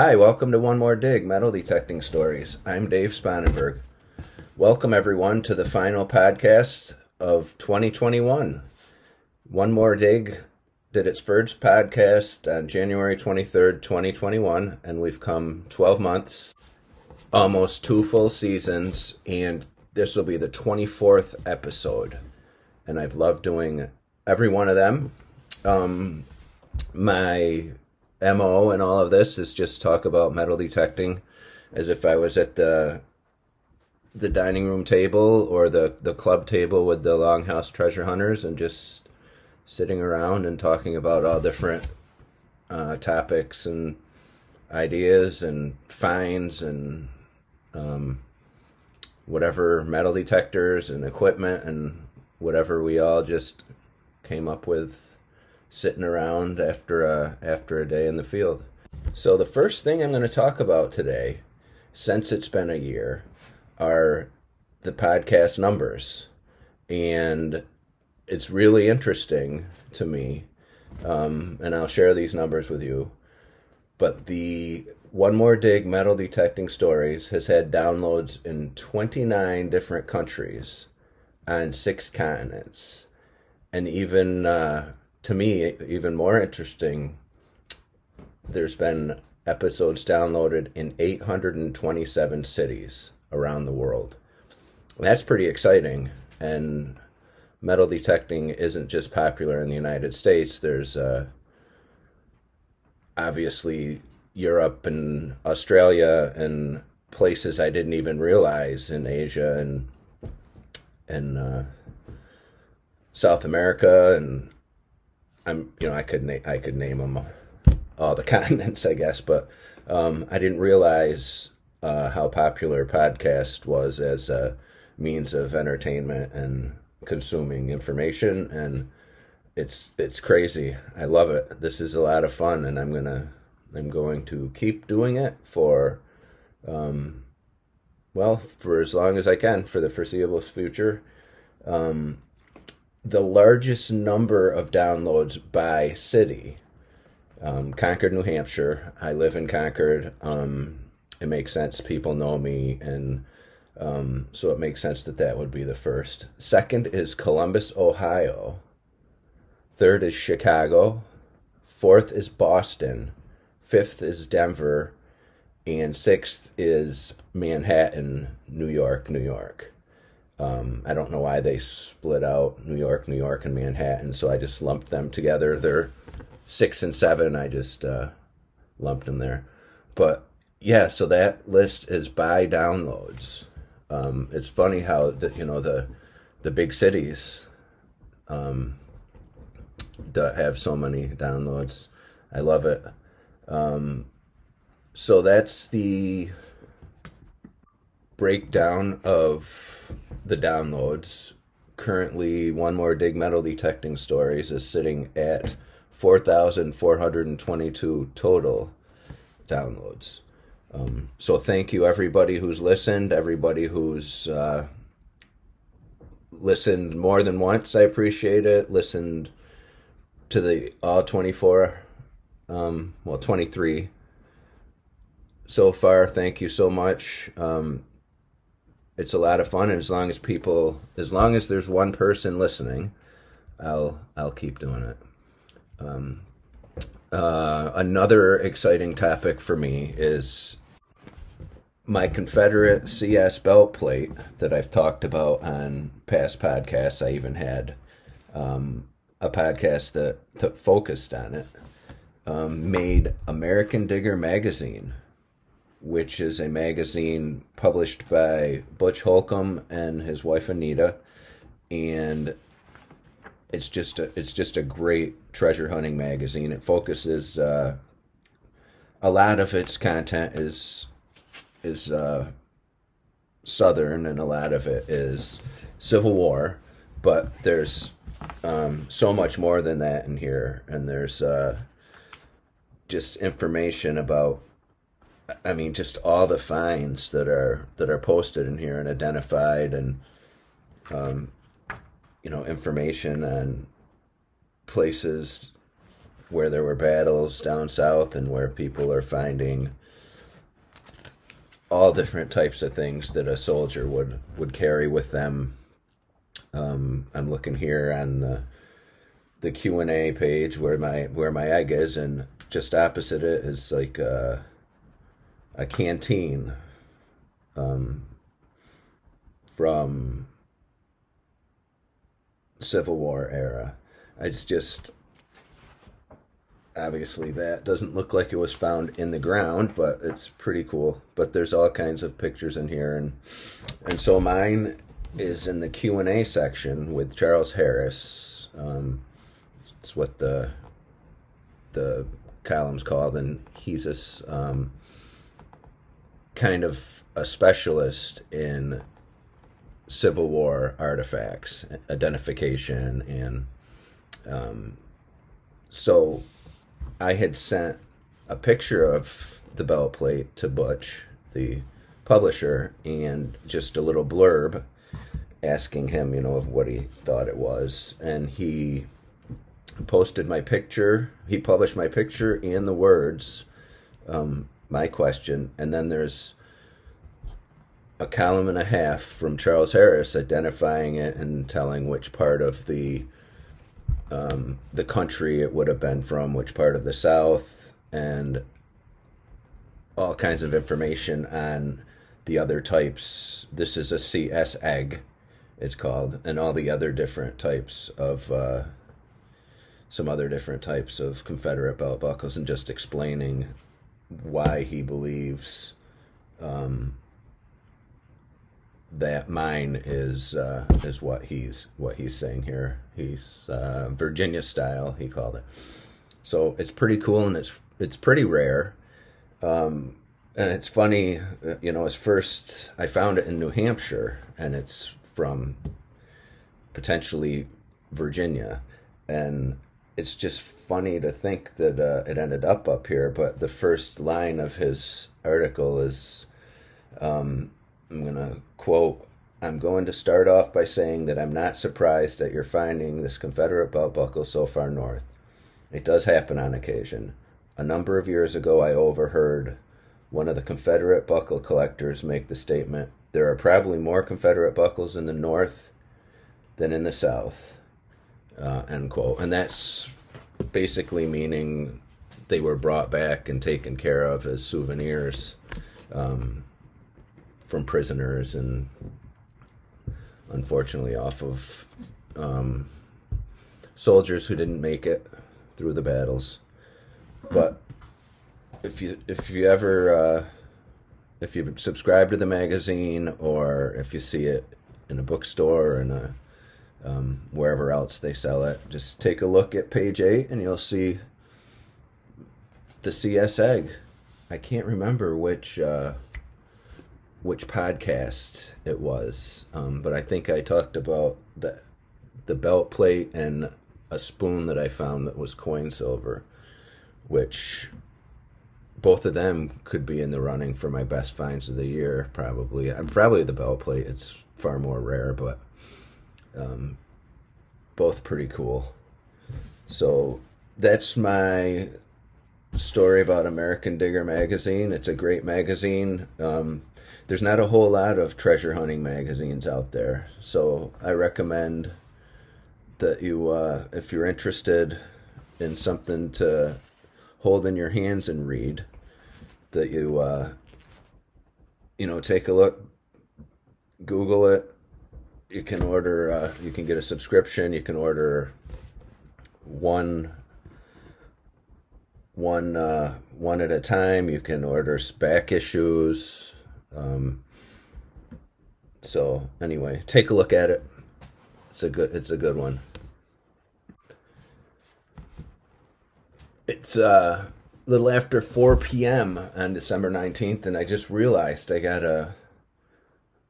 Hi, welcome to One More Dig Metal Detecting Stories. I'm Dave Spanenberg. Welcome, everyone, to the final podcast of 2021. One More Dig did its first podcast on January 23rd, 2021, and we've come 12 months, almost two full seasons, and this will be the 24th episode. And I've loved doing every one of them. Um, my MO and all of this is just talk about metal detecting as if I was at the the dining room table or the, the club table with the Longhouse treasure hunters and just sitting around and talking about all different uh, topics and ideas and finds and um, whatever metal detectors and equipment and whatever we all just came up with sitting around after a after a day in the field. So the first thing I'm going to talk about today, since it's been a year, are the podcast numbers, and it's really interesting to me, um, and I'll share these numbers with you. But the One More Dig Metal Detecting Stories has had downloads in 29 different countries on six continents. And even uh, to me, even more interesting, there's been episodes downloaded in 827 cities around the world. That's pretty exciting. And metal detecting isn't just popular in the United States. There's uh, obviously Europe and Australia and places I didn't even realize in Asia and and uh, South America and I'm you know I could na- I could name them all the continents I guess, but um, I didn't realize uh, how popular podcast was as a means of entertainment and consuming information and it's it's crazy. I love it. This is a lot of fun and I'm going to I'm going to keep doing it for um well, for as long as I can for the foreseeable future. Um the largest number of downloads by city um, Concord, New Hampshire. I live in Concord. Um, it makes sense. People know me, and um, so it makes sense that that would be the first. Second is Columbus, Ohio. Third is Chicago. Fourth is Boston. Fifth is Denver. And sixth is Manhattan, New York, New York. Um, I don't know why they split out New York, New York, and Manhattan, so I just lumped them together. They're six and seven. I just uh, lumped them there. But yeah, so that list is by downloads. Um, it's funny how the, you know the the big cities um, have so many downloads. I love it. Um, so that's the breakdown of the downloads. Currently, one more dig metal detecting stories is sitting at 4,422 total downloads. Um, so thank you everybody who's listened, everybody who's uh, listened more than once. I appreciate it. Listened to the all 24, um, well 23 so far. Thank you so much. Um, it's a lot of fun, and as long as people, as long as there's one person listening, I'll I'll keep doing it. Um, uh, another exciting topic for me is my Confederate CS belt plate that I've talked about on past podcasts. I even had um, a podcast that, that focused on it. Um, made American Digger magazine, which is a magazine published by Butch Holcombe and his wife Anita, and it's just a it's just a great treasure hunting magazine. It focuses uh, a lot of its content is is uh, southern, and a lot of it is Civil War, but there's um, so much more than that in here, and there's uh, just information about. I mean, just all the finds that are that are posted in here and identified, and um, you know information on places where there were battles down south and where people are finding all different types of things that a soldier would would carry with them. Um, I'm looking here on the the Q and A page where my where my egg is, and just opposite it is like a, a canteen um, from Civil War era. It's just obviously that doesn't look like it was found in the ground, but it's pretty cool. But there's all kinds of pictures in here, and and so mine is in the Q and A section with Charles Harris. Um, it's what the the column's called, and he's this um, kind of a specialist in Civil War artifacts, identification, and um, so I had sent a picture of the belt plate to Butch, the publisher, and just a little blurb asking him, you know, of what he thought it was, and he posted my picture. He published my picture and the words, um, my question, and then there's a column and a half from Charles Harris identifying it and telling which part of the um, the country it would have been from, which part of the South, and all kinds of information on the other types. This is a CS egg, it's called, and all the other different types of uh, some other different types of Confederate belt buckles, and just explaining why he believes um, that mine is uh, is what he's what he's saying here. He's uh, Virginia style, he called it. So it's pretty cool and it's it's pretty rare. Um, and it's funny, uh, you know. As first, I found it in New Hampshire, and it's from potentially Virginia, and it's just funny to think that uh, it ended up up here. But the first line of his article is, um, I'm gonna quote I'm going to start off by saying that I'm not surprised at your finding this Confederate belt buckle so far north. It does happen on occasion. A number of years ago, I overheard one of the Confederate buckle collectors make the statement there are probably more Confederate buckles in the North than in the South. Uh, end quote. And that's basically meaning they were brought back and taken care of as souvenirs um, from prisoners and unfortunately, off of um, soldiers who didn't make it through the battles. But if you if you ever uh, if you subscribe to the magazine or if you see it in a bookstore or in a um, wherever else they sell it, just take a look at page eight and you'll see the CS egg. I can't remember which. Uh, which podcast it was, um, but I think I talked about the the belt plate and a spoon that I found that was coin silver, which both of them could be in the running for my best finds of the year. Probably, I'm probably the belt plate. It's far more rare, but um, both pretty cool. So that's my story about American Digger magazine. It's a great magazine. Um, there's not a whole lot of treasure hunting magazines out there, so I recommend that you, uh, if you're interested in something to hold in your hands and read, that you, uh, you know, take a look, Google it. You can order, uh, you can get a subscription. You can order one one uh, one at a time. You can order spec issues. Um, so anyway, take a look at it. It's a good. It's a good one. It's uh, a little after 4 p.m. on December 19th, and I just realized I got a.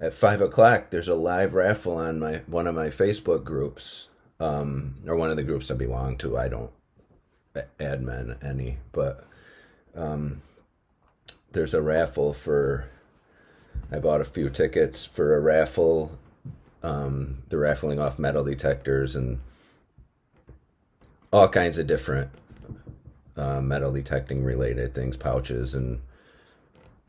At five o'clock, there's a live raffle on my one of my Facebook groups, um, or one of the groups I belong to. I don't admin any, but um, there's a raffle for. I bought a few tickets for a raffle. Um, they're raffling off metal detectors and all kinds of different uh, metal detecting related things, pouches and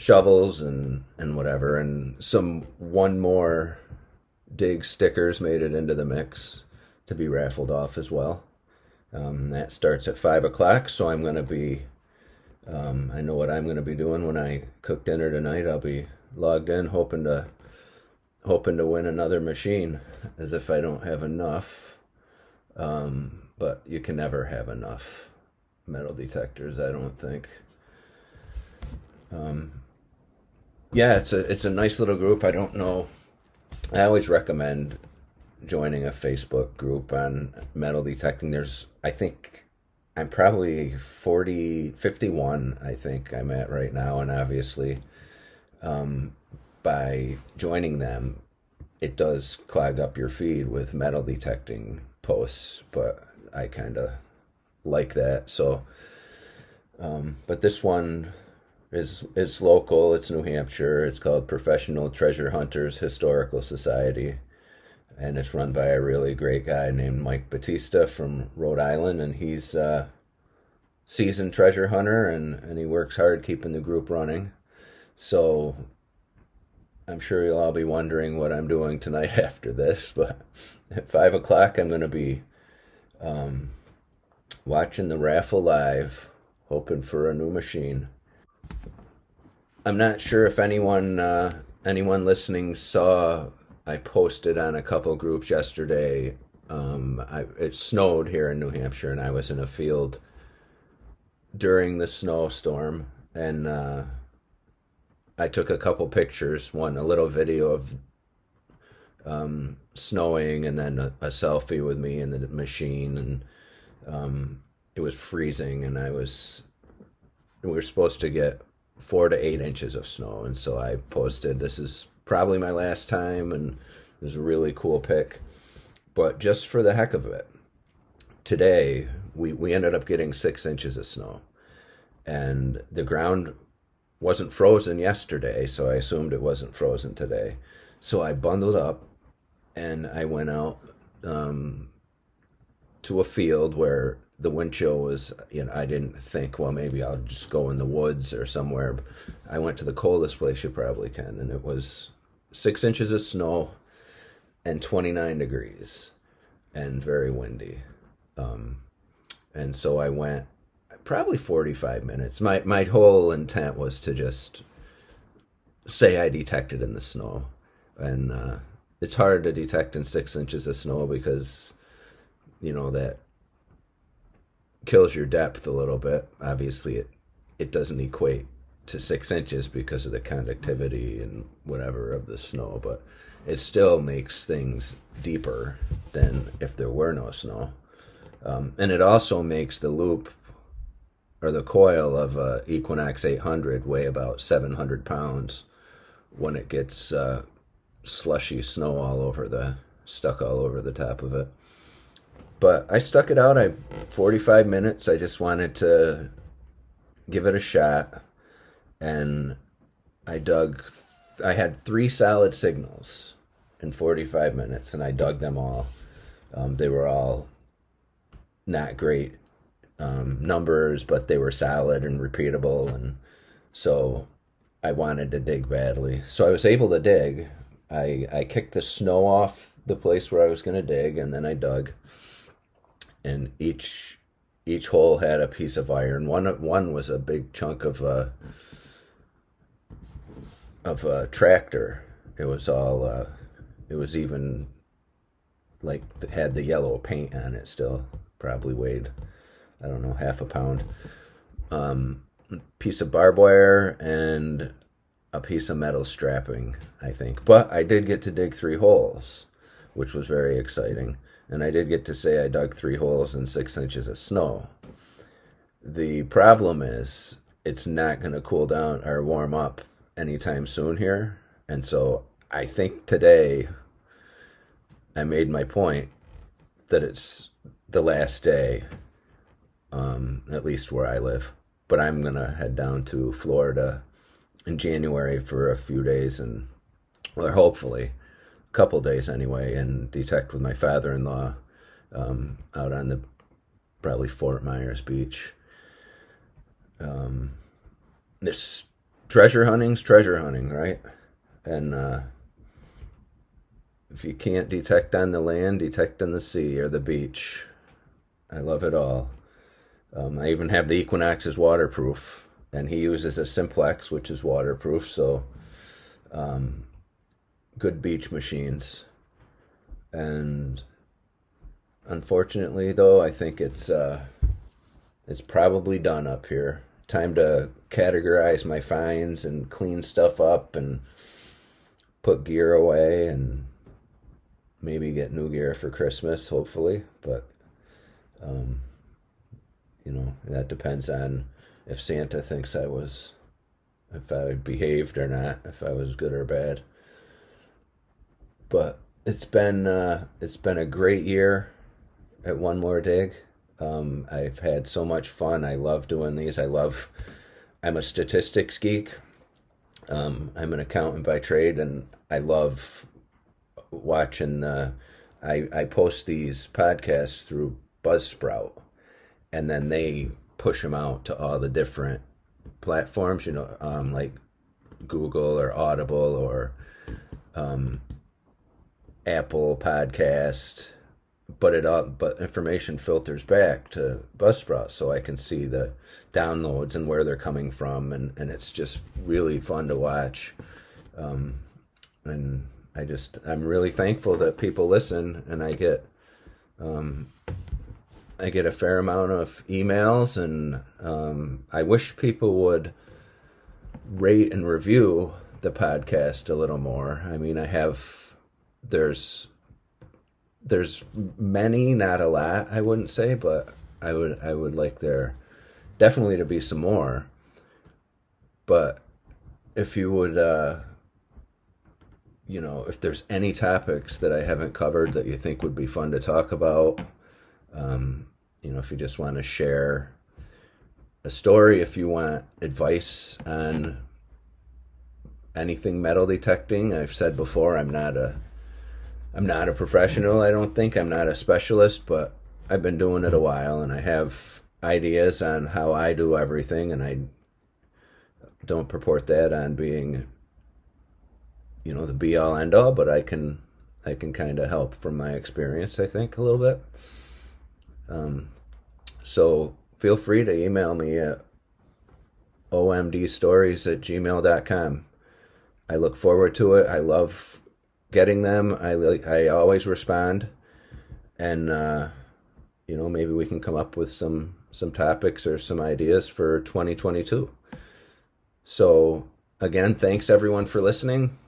shovels and and whatever, and some one more dig stickers made it into the mix to be raffled off as well. Um, that starts at five o'clock, so I'm going to be. Um, I know what I'm going to be doing when I cook dinner tonight. I'll be logged in, hoping to hoping to win another machine, as if I don't have enough. Um, but you can never have enough metal detectors. I don't think. Um, yeah, it's a it's a nice little group. I don't know. I always recommend joining a Facebook group on metal detecting. There's, I think, I'm probably 40, 51, I think I'm at right now. And obviously, um, by joining them, it does clog up your feed with metal detecting posts, but I kind of like that. So, um, but this one is it's local. It's New Hampshire. It's called Professional Treasure Hunters Historical Society, and it's run by a really great guy named Mike Batista from Rhode Island, and he's a seasoned treasure hunter, and and he works hard keeping the group running. So. I'm sure you'll all be wondering what I'm doing tonight after this, but at five o'clock I'm going to be um, watching the raffle live, hoping for a new machine. I'm not sure if anyone uh, anyone listening saw. I posted on a couple groups yesterday. Um, I, it snowed here in New Hampshire, and I was in a field during the snowstorm, and uh, I took a couple pictures. One, a little video of um, snowing, and then a, a, selfie with me in the machine, and um, it was freezing, and I was. We were supposed to get four to eight inches of snow. And so I posted, this is probably my last time, and it was a really cool pic. But just for the heck of it, today we, we ended up getting six inches of snow. And the ground wasn't frozen yesterday, so I assumed it wasn't frozen today. So I bundled up and I went out um, to a field where the wind chill was, you know, I didn't think, well, maybe I'll just go in the woods or somewhere. I went to the coldest place you probably can, and it was six inches of snow and 29 degrees and very windy. Um, and so I went probably 45 minutes. My, my whole intent was to just say I detected in the snow. And uh, it's hard to detect in six inches of snow because, you know, that kills your depth a little bit. Obviously, it it doesn't equate to six inches because of the conductivity and whatever of the snow, but it still makes things deeper than if there were no snow. Um, and it also makes the loop or the coil of a Equinox 800 weigh about 700 pounds when it gets uh, slushy snow all over the stuck all over the top of it but I stuck it out. I 45 minutes. I just wanted to give it a shot, and I dug. I had three solid signals in 45 minutes, and I dug them all. Um, they were all not great um, numbers, but they were solid and repeatable, and so I wanted to dig badly. So I was able to dig. I I kicked the snow off the place where I was going to dig, and then I dug and each each hole had a piece of iron. One one was a big chunk of a of a tractor. It was all. Uh, it was even like had the yellow paint on it still. Probably weighed, I don't know, half a pound. Um, piece of barbed wire and a piece of metal strapping, I think. But I did get to dig three holes, which was very exciting and I did get to say I dug three holes in six inches of snow. The problem is it's not going to cool down or warm up anytime soon here. And so I think today I made my point that it's the last day, um, at least where I live. But I'm going to head down to Florida in January for a few days and, or hopefully, couple days anyway, and detect with my father-in-law um, out on the probably Fort Myers beach. Um, this treasure hunting's treasure hunting, right? And uh, if you can't detect on the land, detect on the sea or the beach. I love it all. Um, I even have the Equinox is waterproof, and he uses a Simplex, which is waterproof. So, um, good beach machines. And unfortunately, though, I think it's uh, it's probably done up here. Time to categorize my finds and clean stuff up and put gear away and maybe get new gear for Christmas, hopefully. But, um, you know, that depends on if Santa thinks I was, if I behaved or not, if I was good or bad. But it's been uh, it's been a great year at One More Dig. Um, I've had so much fun. I love doing these. I love. I'm a statistics geek. Um, I'm an accountant by trade, and I love watching the. I I post these podcasts through Buzzsprout, and then they push them out to all the different platforms. You know, um, like Google or Audible or um, Apple Podcast, but it all but information filters back to Buzzsprout, so I can see the downloads and where they're coming from, and and it's just really fun to watch. Um, and I just I'm really thankful that people listen, and I get um, I get a fair amount of emails, and um, I wish people would rate and review the podcast a little more. I mean, I have there's there's many, not a lot, I wouldn't say, but I would I would like there definitely to be some more. But if you would uh you know, if there's any topics that I haven't covered that you think would be fun to talk about, um, you know, if you just want to share a story, if you want advice on anything metal detecting, I've said before, I'm not a I'm not a professional, I don't think. I'm not a specialist, but I've been doing it a while and I have ideas on how I do everything and I don't purport that on being you know the be all end all, but I can I can kind of help from my experience. I think a little bit. Um, so feel free to email me at omdstories at gmail.com. I look forward to it. I love getting them. I I always respond, and uh, you know maybe we can come up with some some topics or some ideas for 2022. So again, thanks everyone for listening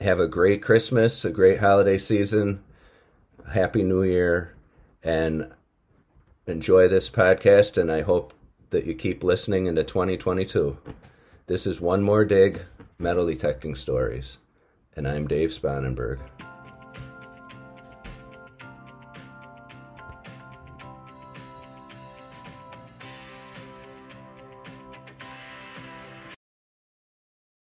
have a great Christmas, a great holiday season, happy new year, and enjoy this podcast. And I hope that you keep listening into 2022. This is One More Dig Metal Detecting Stories, and I'm Dave Spanenberg.